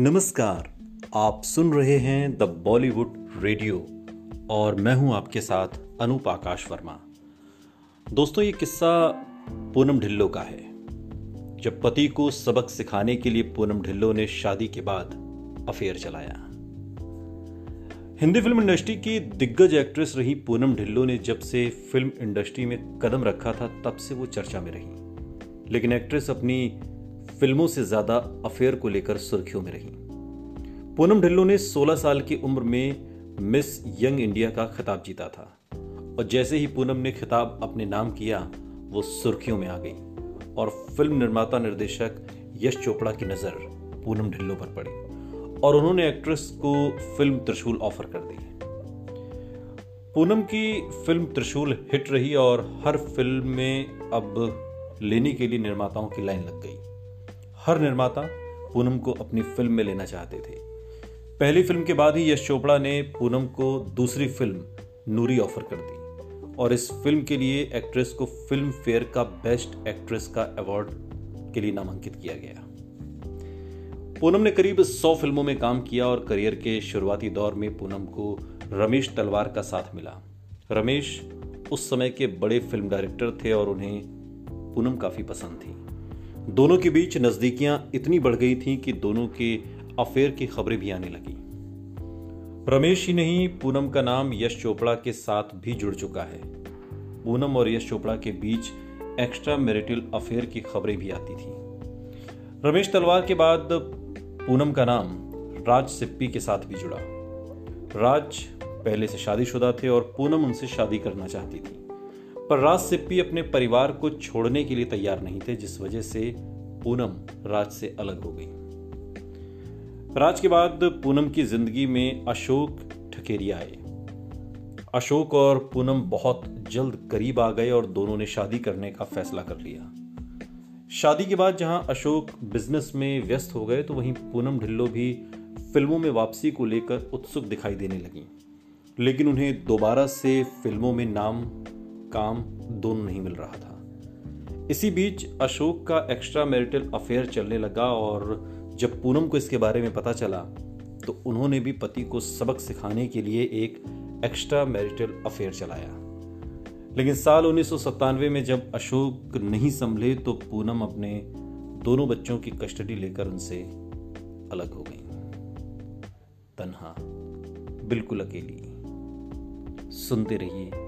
नमस्कार, आप सुन रहे हैं द बॉलीवुड रेडियो और मैं हूँ आपके साथ अनूप आकाश वर्मा। दोस्तों, ये किस्सा पूनम ढिल्लो का है। जब पति को सबक सिखाने के लिए पूनम ढिल्लो ने शादी के बाद अफेयर चलाया हिंदी फ़िल्म इंडस्ट्री की दिग्गज एक्ट्रेस रही पूनम ढिल्लो ने जब से फ़िल्म इंडस्ट्री में कदम रखा था, तब से वो चर्चा में रही। लेकिन एक्ट्रेस अपनी फ़िल्मों से ज़्यादा अफेयर को लेकर सुर्खियों में रही। पूनम ढिल्लो ने 16 साल की उम्र में मिस यंग इंडिया का खिताब जीता था। और जैसे ही पूनम ने खिताब अपने नाम किया, वो सुर्खियों में आ गई। और फ़िल्म निर्माता निर्देशक यश चोपड़ा की नज़र पूनम ढिल्लो पर पड़ी। और उन्होंने एक्ट्रेस को फ़िल्म त्रिशूल ऑफ़र कर दी। पूनम की फ़िल्म त्रिशूल हिट रही और हर फ़िल्म में अब लेने के लिए निर्माताओं की लाइन लग गई। हर निर्माता पूनम को अपनी फ़िल्म में लेना चाहते थे। पहली फ़िल्म के बाद ही यश चोपड़ा ने पूनम को दूसरी फ़िल्म नूरी ऑफ़र कर दी। और इस फ़िल्म के लिए एक्ट्रेस को फ़िल्म फेयर का बेस्ट एक्ट्रेस का अवार्ड के लिए नामांकित किया गया। पूनम ने करीब 100 फ़िल्मों में काम किया और करियर के शुरुआती दौर में पूनम को रमेश तलवार का साथ मिला। रमेश उस समय के बड़े फ़िल्म डायरेक्टर थे और उन्हें पूनम काफ़ी पसंद थी। दोनों के बीच नजदीकियाँ इतनी बढ़ गई थीं कि दोनों के अफेयर की खबरें भी आने लगी। रमेश ही नहीं, पूनम का नाम यश चोपड़ा के साथ भी जुड़ चुका है। पूनम और यश चोपड़ा के बीच एक्स्ट्रा मैरिटल अफेयर की खबरें भी आती थी। रमेश तलवार के बाद पूनम का नाम राज सिप्पी के साथ भी जुड़ा। राज पहले से शादीशुदा थे और पूनम उनसे शादी करना चाहती थी। पर राज सिप्पी अपने परिवार को छोड़ने के लिए तैयार नहीं थे, जिस वजह से पूनम राज से अलग हो गई। राज के बाद पूनम की ज़िंदगी में अशोक ठकेरिया आए। अशोक और पूनम बहुत जल्द करीब आ गए और दोनों ने शादी करने का फैसला कर लिया। शादी के बाद जहाँ अशोक बिज़नेस में व्यस्त हो गए तो वहीं पूनम ढिल्लो भी फ़िल्मों में वापसी को लेकर उत्सुक दिखाई देने लगी। लेकिन उन्हें दोबारा से फ़िल्मों में नाम काम दोनों नहीं मिल रहा था। इसी बीच अशोक का एक्स्ट्रा मैरिटल अफेयर चलने लगा और जब पूनम को इसके बारे में पता चला तो उन्होंने भी पति को सबक सिखाने के लिए एक एक्स्ट्रा मैरिटल अफेयर चलाया। लेकिन साल उन्नीस सौ सत्तानवे में जब अशोक नहीं संभले तो पूनम अपने दोनों बच्चों की कस्टडी लेकर उनसे अलग हो गई। तन्हा, बिल्कुल अकेली। सुनते रहिए